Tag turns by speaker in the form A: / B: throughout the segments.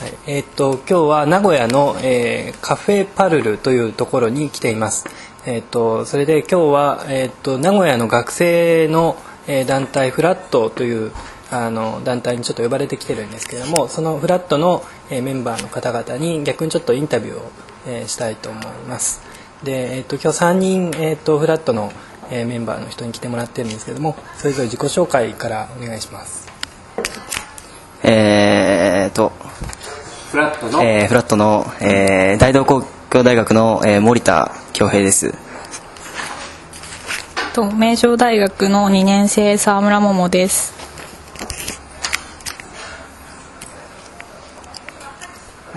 A: はいえーっと今日は名古屋の、えーカフェパルルというところに来ています。えーっとそれで今日は、えーっと名古屋の学生の、えー団体フラットというあの団体にちょっと呼ばれてきてるんですけれどもそのフラットの、えメンバーの方々に逆にちょっとインタビューを、えしたいと思います。で、えーっと今日3人、えーっとフラットの、えメンバーの人に来てもらってるんですけどもそれぞれ自己紹介からお願いします。
B: えーと、
C: フラットの、
B: えーフラットの、えー大道工業大学の、えー森田恭平です。
D: と名城大学の2年生沢村桃です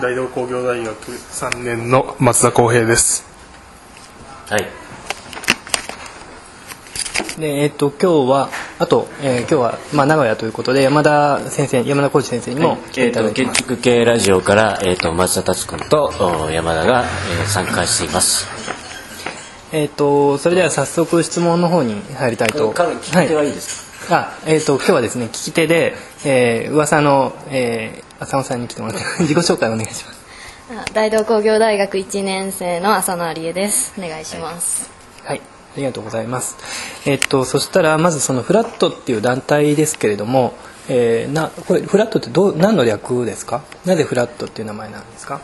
E: 大道工業大学3年の松田康平です
C: はい。
A: でえっと今日はあと、えー今日は、まあ、名古屋ということで山田先生山田浩二先生にも来て
C: えー、
A: いただ
C: と建
A: いてます、
C: 築系ラジオから、えー、と松田達君とお山田が、えー参加しています。
A: えっとそれでは早速質問の方に入りたいと。
C: 彼聞き手はいいですか、
A: はい。あえっと今日はですね聞き手で、えー、噂の、えー、浅野さんに来てもらって 自己紹介お願いします。
F: あ大道工業大学1年生の浅野有恵です。お願いします、
A: はいありがとうございますえっとそしたらまずそのフラットっていう団体ですけれども、えー、なこれフラットってどう何の略ですか？なぜフラットっていう名前なんですか？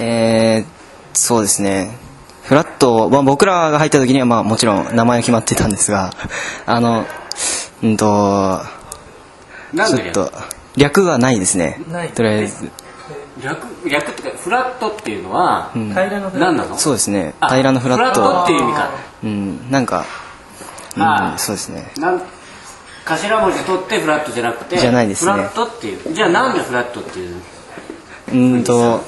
B: えーそうですね。フラット、まあ、僕らが入った時には、まあ、もちろん名前が決まってたんですが、あの、うんと、ちょっと、略はないですね
A: ない。
B: とりあえず。
C: 略略ってかフラットっていうのは、
A: 平らのフラット
C: 何なの？
B: そうですね。
C: あ
B: 平らのフラット。
C: フラットっていう意味か。
B: うん、なんか、
C: あ
B: うん、そうですね。
C: なん頭文字取ってフラットじゃなくて
B: じゃないですね
C: フラットっていうじゃあなんでフラットっていう？
B: うんと、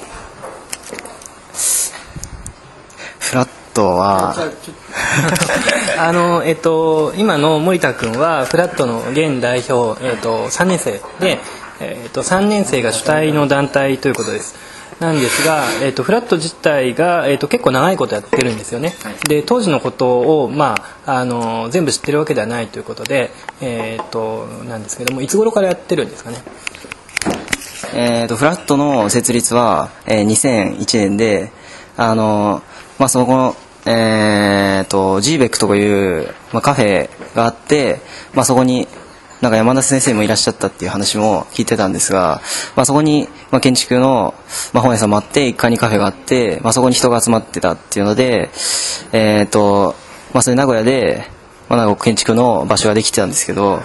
B: フラットは、
A: あのえっと今の森田君はフラットの現代表、えっと、3年生で、えっと、3年生が主体の団体ということです。なんですが、えっと、フラット自体が、えっと、結構長いことやってるんですよね、で当時のことを、まあ、あの全部知ってるわけではないということで、えっと、なんですけどもいつ頃からやってるんですかね？
B: えー、とフラットの設立は、えー2001年であの、まあ、そこの、えー、と GBEC とかいう、まあ、カフェがあって、まあ、そこになんか山田先生もいらっしゃったっていう話も聞いてたんですが、まあ、そこに、まあ、建築の、まあ、本屋さんもあって1階にカフェがあって、まあ、そこに人が集まってたっていうので、えーとまあ、それ名古屋で、まあ、なんか建築の場所ができてたんですけど、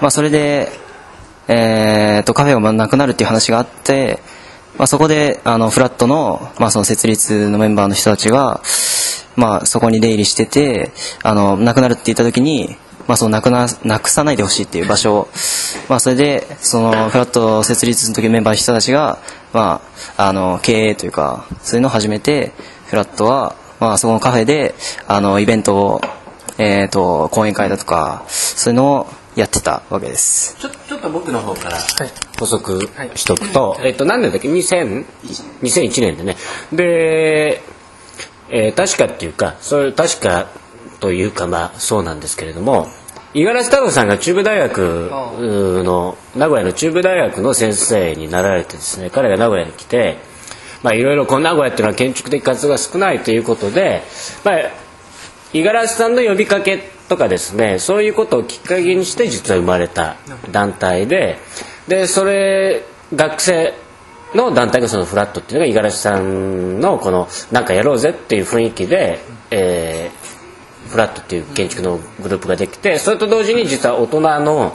B: まあ、それでえー、とカフェがなくなるっていう話があって、まあ、そこであのフラットの,、まあその設立のメンバーの人たちが、まあ、そこに出入りしててあのなくなるって言った時に、まあ、そのなくななくさないでほしいっていう場所を、まあ、それでそのフラット設立の時のメンバーの人たちが、まあ、あの経営というかそういうのを始めてフラットは、まあ、そこのカフェであのイベントを、えー、と講演会だとかそういうのをやってたわけです。
C: ちょちょっと僕の方から
A: い。
C: 補足しとくと、えっと何年だっけ？2000 2001年でね。で、えー確かっていうかそれ確かというかまあそうなんですけれども五十嵐太郎さんが中部大学の名古屋の中部大学の先生になられてですね彼が名古屋に来てまあいろいろこう名古屋っていうのは建築的活動が少ないということで、まあ、五十嵐さんの呼びかけとかですねそういうことをきっかけにして実は生まれた団体ででそれ学生の団体がそのフラットっていうのが五十嵐さんのこのなんかやろうぜっていう雰囲気で、えーフラットっていう建築のグループができてそれと同時に実は大人の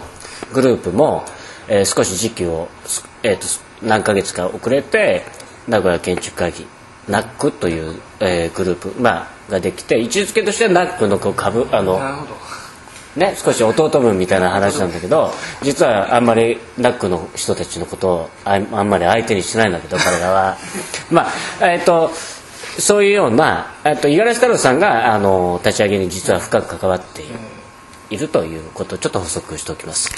C: グループも、えー少し時期を、すえーと何ヶ月か遅れて名古屋建築会議 NAC という、えーグループ、まあ、ができて位置づけとしては NAC のこう株あのね、少し弟分みたいな話なんだけど実はあんまりナックの人たちのことをああんまり相手にしてないんだけど彼らは。まあえっ、とそういうような、えっと五十嵐太郎さんがあの立ち上げに実は深く関わっているということをちょっと補足しておきます。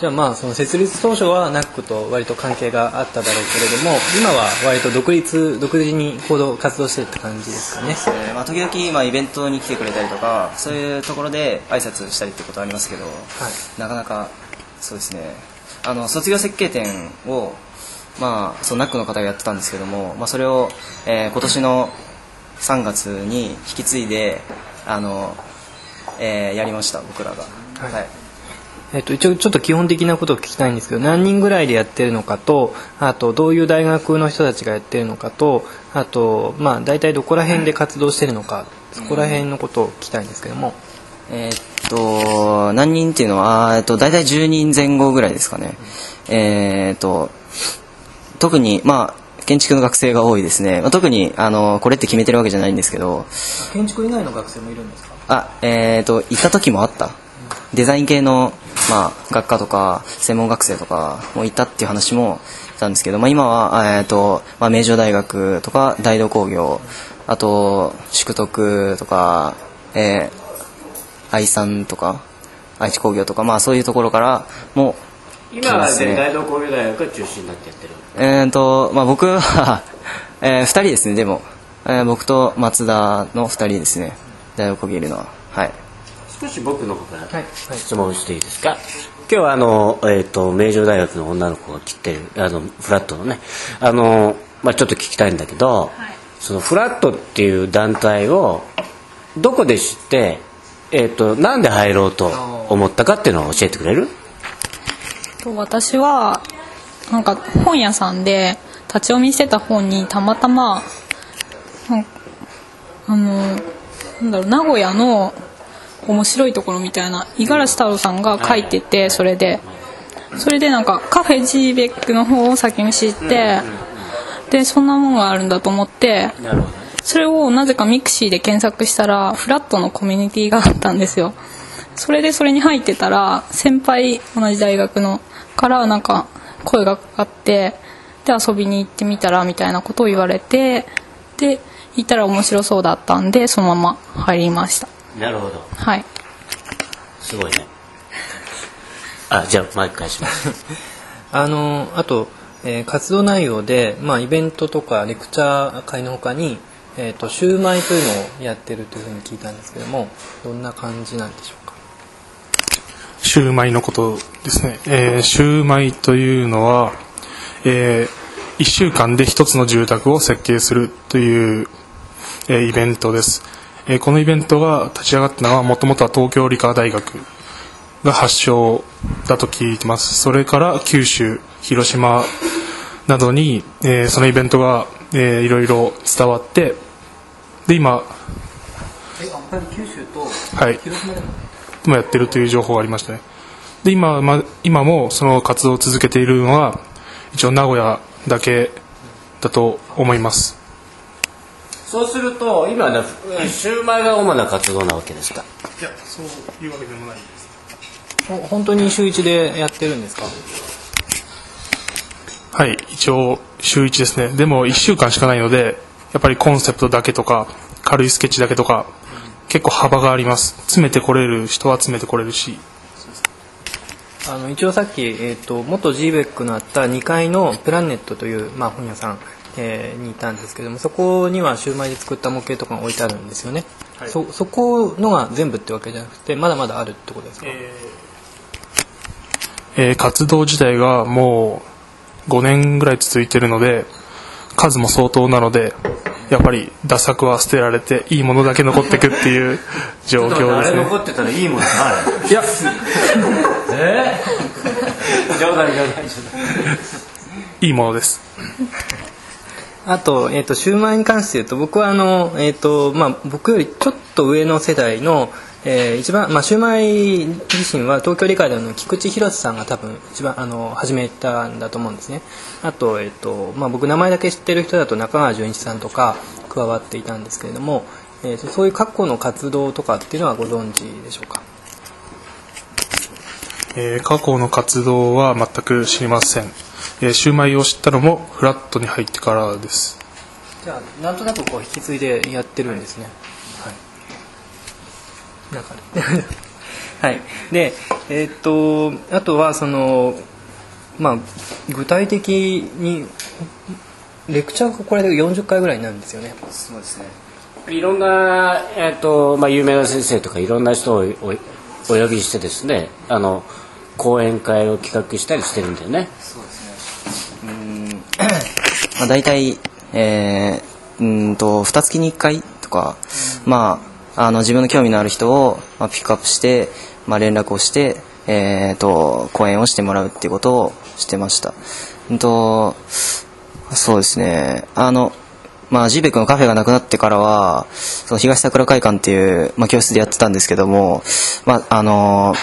A: じゃあまあその設立当初は NAC と割と関係があっただろうけれども今は割と独立独自に行動活動してるって感じですかね。
B: えーまあ、時々、まあ、イベントに来てくれたりとかそういうところで挨拶したりってことはありますけど、なかなかそうですね。あの卒業設計展を、まあ、そのナックの方がやってたんですけども、まあ、それを、えー今年の3月に引き継いであの、えーやりました僕らが。はい、
A: えっと、一応ちょっと基本的なことを聞きたいんですけど何人ぐらいでやってるのかとあとどういう大学の人たちがやってるのかとあと、まあ、大体どこら辺で活動してるのかそこら辺のことを聞きたいんですけども、
B: えーっと何人っていうのはえっと大体10人前後ぐらいですかね、えーっと特にまあ建築の学生が多いですね、まあ、特にあのこれって決めてるわけじゃないんですけど。
A: 建築以外の学生もいるんですか？
B: あえーっと行った時もあった。デザイン系の、まあ、学科とか専門学生とかもいたっていう話もしたんですけど、まあ、今は、あえーっとまあ、名城大学とか大同工業あと淑徳とか、えー愛さんとか愛知工業とか、まあ、そういうところからも
C: 今は大同工業大学が中心になってやってる
B: えーとまあ、僕は、え2人ですねでも、えー僕と松田の2人ですね。大学工業いるの。ははい。
C: 少し僕の方から
A: はい。
C: 質問していいですか、今日はあの、えー、と名城大学の女の子が来てるあのフラットのね。あの、まあ、ちょっと聞きたいんだけど、そのフラットっていう団体をどこで知って、えー、となんで入ろうと思ったかっていうのを教えてくれる？
D: と私はなんか本屋さんで立ち読みしてた本にたまたまあのなんだろう名古屋の面白いところみたいな五十嵐太郎さんが書いててそれで。それでなんかカフェ G ベックの方を先に知ってでそんなもんがあるんだと思ってそれをなぜかミクシーで検索したらフラットのコミュニティがあったんですよ。それでそれに入ってたら先輩同じ大学のからなんか声がかかってで遊びに行ってみたらみたいなことを言われてで行ったら面白そうだったんでそのまま入りました。
C: なるほど。
D: はい。
C: すごいね。あじゃあマイク返します。
A: あのあと、えー活動内容で、まあ、イベントとかレクチャー会のほかに、えー、とシューマイというのをやってるというふうに聞いたんですけどもどんな感じなんでしょうか？
E: シューマイのことですね、えーシューマイというのは、え1週間で1つの住宅を設計するという、えーイベントです、えーこのイベントが立ち上がったのはもともとは東京理科大学が発祥だと聞いてます。それから九州広島などに、えーそのイベントが、えーいろいろ伝わってで今
A: えやっぱり九州と
E: はい。
A: 広島でも
E: もやってるという情報がありましたね。で今,、ま、今もその活動を続けているのは一応名古屋だけだと思います。
C: そうすると今ねシューマイが主な活動なわけですか？
E: いやそういうわけでもないです。
A: ほ本当に週一でやってるんですか？
E: はい一応週1ですね。でも1週間しかないのでやっぱりコンセプトだけとか軽いスケッチだけとか結構幅があります。詰めてこれる人は詰めてこれるし。
A: あの一応さっき、えー、と元 GBEC のあった2階のプラネットという、まあ、本屋さん、えーにいたんですけどもそこにはシューマイで作った模型とかが置いてあるんですよね、そそこのが全部ってわけじゃなくてまだまだあるってことですか、
E: えー活動自体がもう5年ぐらい続いてるので数も相当なのでやっぱりダ作は捨てられていいものだけ残っていくっていう 状況ですね。
C: ってたらいいものがある
E: いや。
C: え？ー、冗談冗談冗談
E: いいものです。
A: あと,、えー、とシューマイに関して言うと僕はあの、えーとまあ、僕よりちょっと上の世代の、えー一番、まあ、シューマイ自身は東京理科大の菊池博さんが多分一番あの始めたんだと思うんですね。あと,、えーとまあ、僕名前だけ知ってる人だと中川純一さんとか加わっていたんですけれども、えーとそういう過去の活動とかっていうのはご存知でしょうか？
E: えー過去の活動は全く知りません、えーシューマイを知ったのもフラットに入ってからです。
A: じゃあなんとなくこう引き継いでやってるんですね。はいなんかね はい。でえーっとあとはそのまあ具体的にレクチャーがこれで40回ぐらいになるんですよね。
B: そうですね。
C: いろんな、えーとまあ、有名な先生とかいろんな人をおお呼びしてですねあの講演会を企画したりしてるんだよね。
B: そうですね。うん。まあ、大体、えー、うんと2月に1回とか、まあ、あの自分の興味のある人を、まあ、ピックアップして、まあ、連絡をして、えー、と講演をしてもらうっていうことをしてました。んとそうですねあのまあ、ジーベックのカフェがなくなってからは、その東桜会館っていう、まあ、教室でやってたんですけども、まあ、あの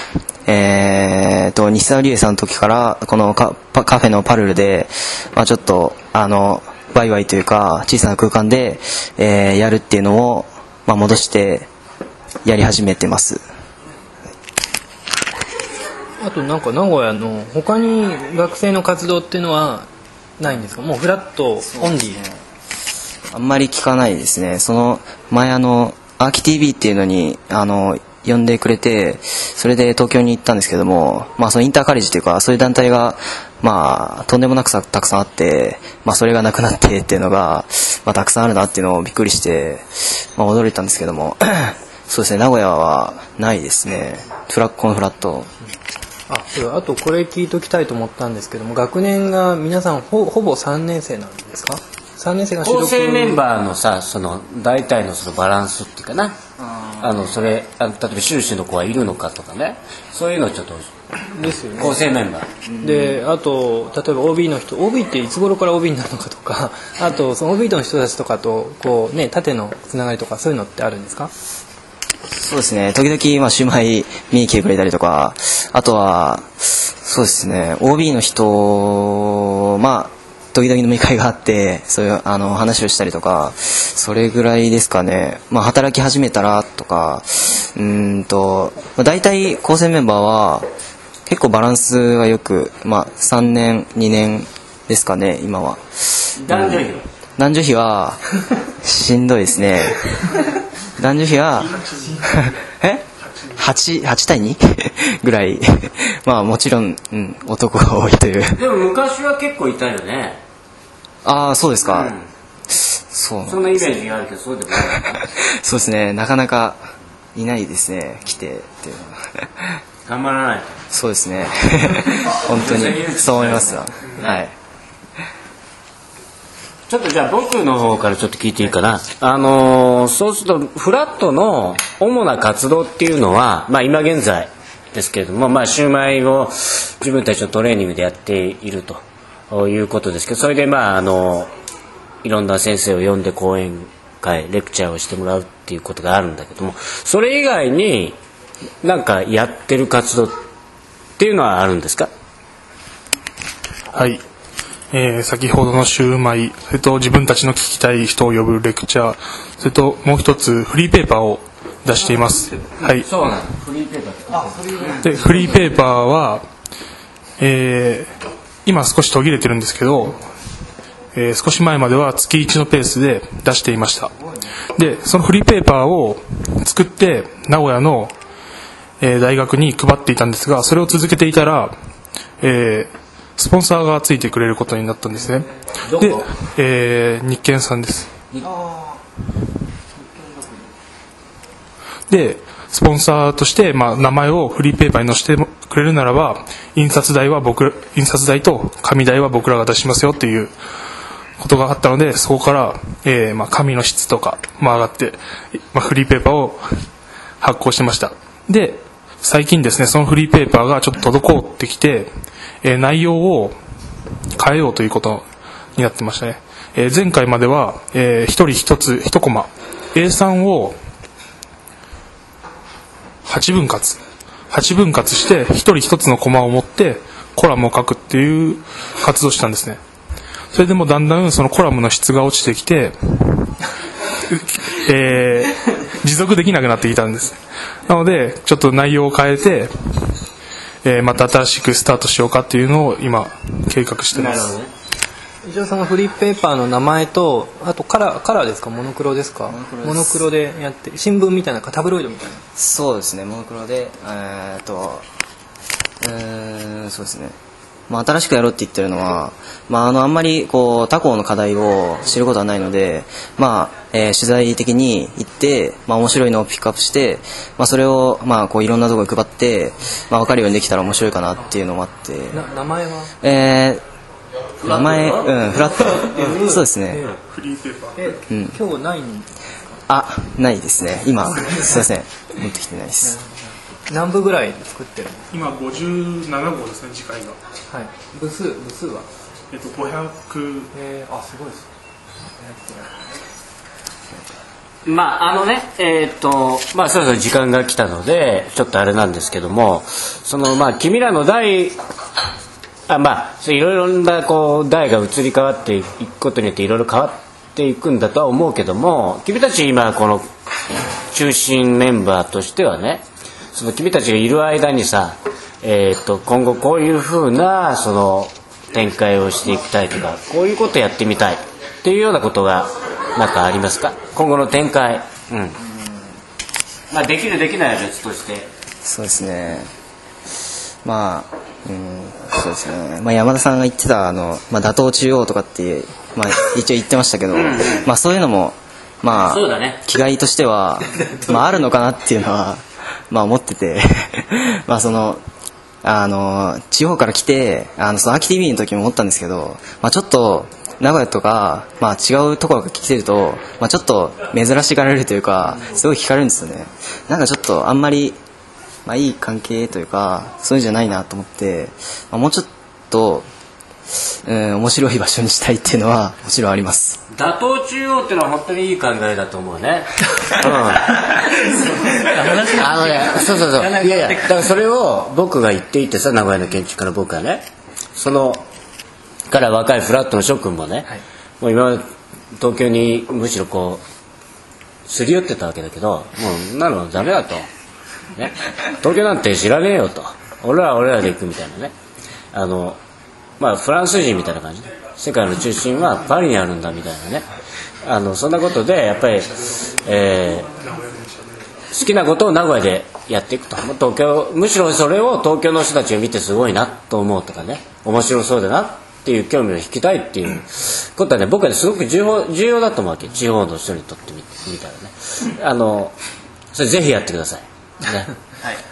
B: えー、と、西沢理恵さんの時から、このカカフェのパルルで、まあ、ちょっと、あの、ワイワイというか、小さな空間で、えーやるっていうのを、まあ、戻して、やり始めてます。
A: あとなんか名古屋の他に学生の活動っていうのはないんですか？もうフラットオンリー？
B: あんまり聞かないですね。その前あのアーキ TV っていうのにあの呼んでくれて、それで東京に行ったんですけども、まあそのインターカレッジというかそういう団体がまあとんでもなくさたくさんあって、まあそれがなくなって っていうのがまあたくさんあるなっていうのをびっくりして、まあ驚いたんですけども、そうですね名古屋はないですね。フラッこのフラット。
A: あそうあとこれ聞いときたいと思ったんですけども学年が皆さんほぼ3年生なんですか？3年生が主
C: 構
A: 力
C: 成メンバーのさその大体のそのバランスっていうかな。あのそれあの例えば修士の子はいるのかとかね。そういうのをちょっと
A: ですよね。
C: 構成メンバー。
A: であと例えば OB の人 OB っていつ頃から OB になるのかとか。あとその OB の人たちとかとこうね縦のつながりとかそういうのってあるんですか？
B: そうですね。時々、まあ、シューマイ見に来てくれたりとか、あとは、そうですね、OB の人、まあ、時々飲み会があって、そういう、あの、話をしたりとか、それぐらいですかね。まあ、働き始めたらとか、うーんと、まあ、大体、構成メンバーは、結構バランスがよく、まあ、3年、2年ですかね、今は。
C: 男女比
B: 男女比は しんどいですね男女比は え？8, 8対 2? ぐらい。まあもちろん、うん、男が多いという。
C: でも昔は結構いたよね。
B: ああそうですか、
C: うん。
B: そう
C: そんなイメージがあるけどそうでもない
B: そうですね。なかなかいないですね。来てっていうのは。
C: 頑張らない。と
B: そうですね。本当に。そう思いますわはい。
C: ちょっとじゃあ僕の方からちょっと聞いていいかな。あのーそうするとフラットの主な活動っていうのは、まあ今現在ですけれども、まあシューマイを自分たちのトレーニングでやっているということですけど、それでまああの、いろんな先生を呼んで講演会、レクチャーをしてもらうっていうことがあるんだけども、それ以外になんかやってる活動っていうのはあるんですか？
E: はい。えー先ほどのシューマイ、それと自分たちの聞きたい人を呼ぶレクチャー、それともう一つフリーペーパーを出しています。はい。
C: そうなの。フリーペーパー
E: で、フリーペーパーは、えー今少し途切れてるんですけど、えー少し前までは月1のペースで出していました。で、そのフリーペーパーを作って名古屋の、えー大学に配っていたんですが、それを続けていたら、えースポンサーがついてくれることになったんですね。で、えー日健さんです。で、スポンサーとして、まあ、名前をフリーペーパーに載せてくれるならば、印刷代は僕ら、印刷代と紙代は僕らが出しますよっていうことがあったので、そこから、えーまあ、紙の質とかも上がって、まあ、フリーペーパーを発行してました。で、最近ですね、そのフリーペーパーがちょっと滞ってきて、え内容を変えようということになってましたね。え前回までは、えー一人一つ、一コマ、A3 を8分割。8分割して一人一つのコマを持ってコラムを書くっていう活動したんですね。それでもだんだんそのコラムの質が落ちてきて、えー持続できなくなってきたんです。なのでちょっと内容を変えて、えーまた新しくスタートしようかっていうのを今計画してます。
A: 一応そのフリーペーパーの名前とあとカラーカラーですか？モノクロですか？モノクロでやって新聞みたいなタブロイドみたいな。
B: そうですね。モノクロでえーっとうーんそうですね。まあ、新しくやろうって言ってるのは、まあ、あのあんまりこう他校の課題を知ることはないので、まあえー取材的に行って、まあ、面白いのをピックアップして、まあ、それを、まあ、こういろんなところに配って、まあ、分かるようにできたら面白いかなっていうのもあって、
A: な名前は？
B: えー名前うんフラット。そうですね。
E: フリーペーパー。
A: え、今日ないん
B: あないですね。今すいません。持ってきてないです。
A: 何部ぐらい作ってるの？
E: 今57号ですね次回が。
A: はい。部数部数は？
E: えっと500
A: えー、あすごいです
C: まああのねえーっとまあそろそろ時間が来たのでちょっとあれなんですけどもそのまあ君らの代あまあいろいろなこう代が移り変わっていくことによっていろいろ変わっていくんだとは思うけども君たち今この中心メンバーとしてはねその君たちがいる間にさ、えーっと今後こういうふうなその展開をしていきたいとかこういうことやってみたいっていうようなことがなんかありますか？今後の展開。うん。まあできるできないは別として。
B: そうですね。まあうんそうですね、まあ、山田さんが言ってたあの、まあ、打倒中央とかって、まあ、一応言ってましたけど、まあ、そういうのもまあ
C: そうだね。
B: 気概としては、まあ、あるのかなっていうのは、まあ、思ってて。まあそのあの地方から来てあのその秋 TV の時も思ったんですけど、まあ、ちょっと名古屋とか、まあ、違うところが来てると、まあ、ちょっと珍しがられるというかすごい惹かれるんですよねなんかちょっとあんまりまあ、いい関係というかそういうんじゃないなと思って、まあ、もうちょっと、うん、面白い場所にしたいっていうのはもちろんあります
C: 打倒中央っていうのは本当にいい考えだと思うね。うん。あのね、そうそうそう。いやいや、だからそれを僕が言っていてさ、名古屋の建築家の僕はね、その、から若いフラットの諸君もね、もう今、東京にむしろこう、すり寄ってたわけだけど、もう、なのダメだと。ね。東京なんて知らねえよと。俺らは俺らで行くみたいなね。あの、まあ、フランス人みたいな感じで世界の中心はパリにあるんだみたいなねあのそんなことでやっぱり、えー好きなことを名古屋でやっていくともう東京むしろそれを東京の人たちが見てすごいなと思うとかね面白そうだなっていう興味を引きたいっていう。ことはね僕はねすごく重要重要だと思うわけ。地方の人にとってみ見たらね。あのそれぜひやってください、ね、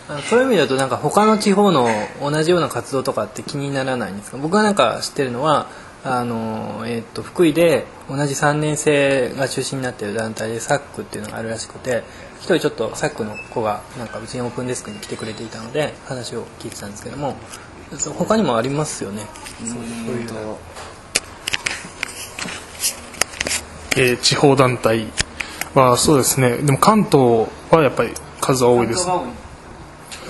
A: あのそういう意味だとなんか他の地方の同じような活動とかって気にならないんですか？僕がなんか知ってるのはあの、えー、と福井で同じ3年生が中心になっている団体でサックっていうのがあるらしくて一人ちょっとサックの子がなんかうちにオープンデスクに来てくれていたので話を聞いてたんですけども他にもありますよね。そういう
E: えー地方団体はそうですね。でも関東はやっぱり数は多いです。
A: じ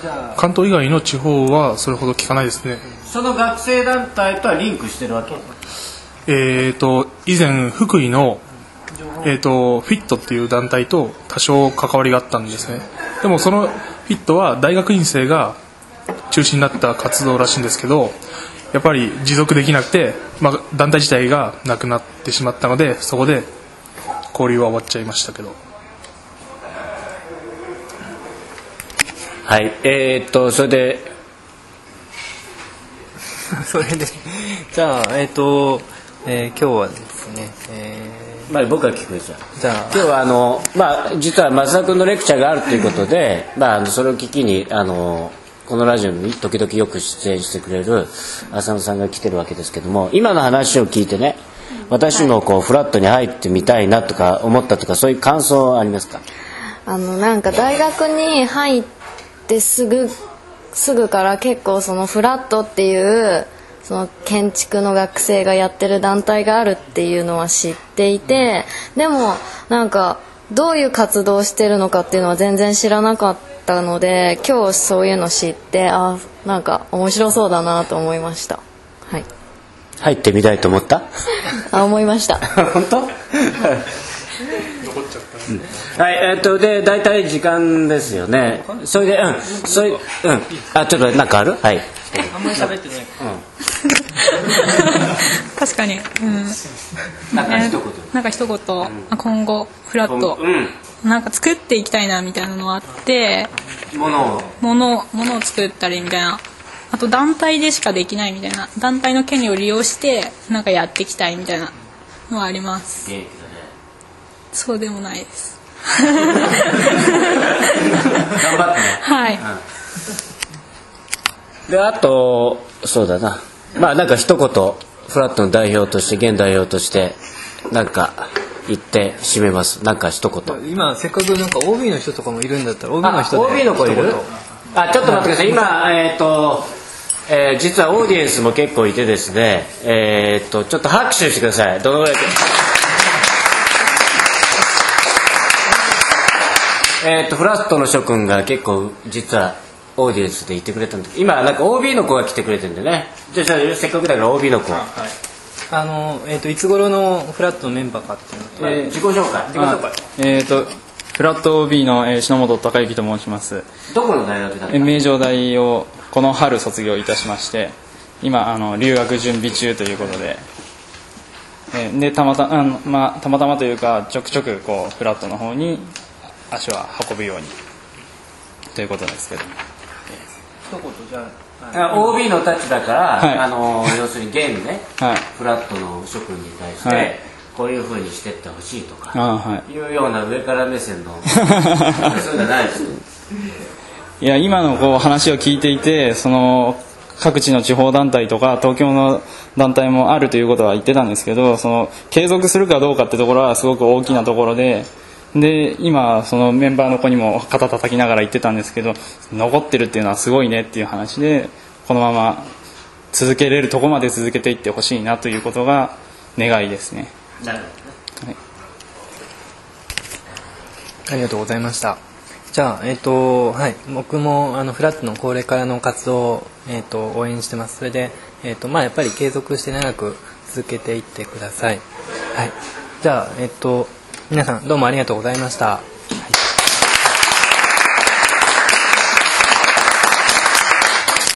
A: ゃあ
E: 関東以外の地方はそれほど聞かないですね。
C: その学生団体とはリンクしてるわけ？
E: えー、と以前福井の、えー、とフィットっていう団体と多少関わりがあったんですね。でもそのフィットは大学院生が中心になった活動らしいんですけどやっぱり持続できなくて、まあ、団体自体がなくなってしまったのでそこで交流は終わっちゃいましたけど。
C: はいえー、っとそれで
A: それでじゃあえっ、と、えー今日はですね、え
C: まあ僕が聞くじゃ
A: じゃあ
C: 今日はあの、まあ、実は増田君のレクチャーがあるということで、まあ、あのそれを聞きにあのこのラジオに時々よく出演してくれる浅野さんが来てるわけですけども今の話を聞いてね私もこうフラットに入ってみたいなとか思ったとかそういう感想はありますか？
F: あのなんか大学に入ってすぐすぐから結構そのフラットっていうその建築の学生がやってる団体があるっていうのは知っていてでもなんかどういう活動をしてるのかっていうのは全然知らなかった。ので今日そういうの知ってあなんか面白そうだなと思いました。はい。
C: 入ってみたいと思った？
F: あ思いました。
C: 本当？はい、えっと、で、大体時間ですよね。それで、うん、それ、うん、あ、ちょっと、なんかある？はい。
A: あんまり喋ってない
D: 確かに、うん、
C: なんか一言。
D: なんか一言、あ今後フラット、
C: うん。
D: なんか作っていきたいなみたいなのあって
C: ものを。
D: ものものを作ったりみたいなあと団体でしかできないみたいな団体の権利を利用してなんかやっていきたいみたいなのはあります
C: 元気だね。
D: そうでもないです
C: 頑張ってね。
D: はい、
C: で、あと、そうだな。まあ、なんか一言、フラットの代表として現代表としてなんか言って締めます。なんか一言。
A: 今せっかくなんか OB の人とかもいるんだったら OB の
C: あ
A: 人で。
C: OB の子いる？あちょっと待ってください。今えっ、と、えー実はオーディエンスも結構いてですね。えっ、とちょっと拍手してください。どのぐらいえっとフラットの諸君が結構実はオーディエンスでいてくれたんで今なんか OB の子が来てくれてるんでね。じゃあじゃあせっかくだから OB の子、
A: あの、えー、といつ頃のフラットのメンバーかっていうのと、
C: えー自己紹介自己紹介。
G: えっ、とフラット OB の、えー篠本孝之と申します。
C: どこの大学だった
G: えー名城大をこの春卒業いたしまして今あの留学準備中ということで、えーでたまたあの、まあ、たまたまというかちょくちょくこうフラットの方に足を運ぶように。ということですけど。
A: 一言じゃ
C: OB の立場から、
G: はい。
C: あの要するに現ね。
G: はい。
C: フラットの諸君に対して、
G: はい。
C: こういうふうにしてってほしいとか
G: はい。
C: いうような上から目線の そういうのはないです
G: いや今のこう話を聞いていてその各地の地方団体とか東京の団体もあるということは言ってたんですけどその継続するかどうかってところはすごく大きなところでで今そのメンバーの子にも肩叩きながら言ってたんですけど残ってるっていうのはすごいねっていう話でこのまま続けれるとこまで続けていってほしいなということが願いですね。
C: なるほど
A: ありがとうございました。じゃあえっ、とはい。僕もあのフラットのこれからの活動を、えっと応援してます。それで、えっとまあ、やっぱり継続して長く続けていってください。はい。じゃあえっ、と皆さんどうもありがとうございました。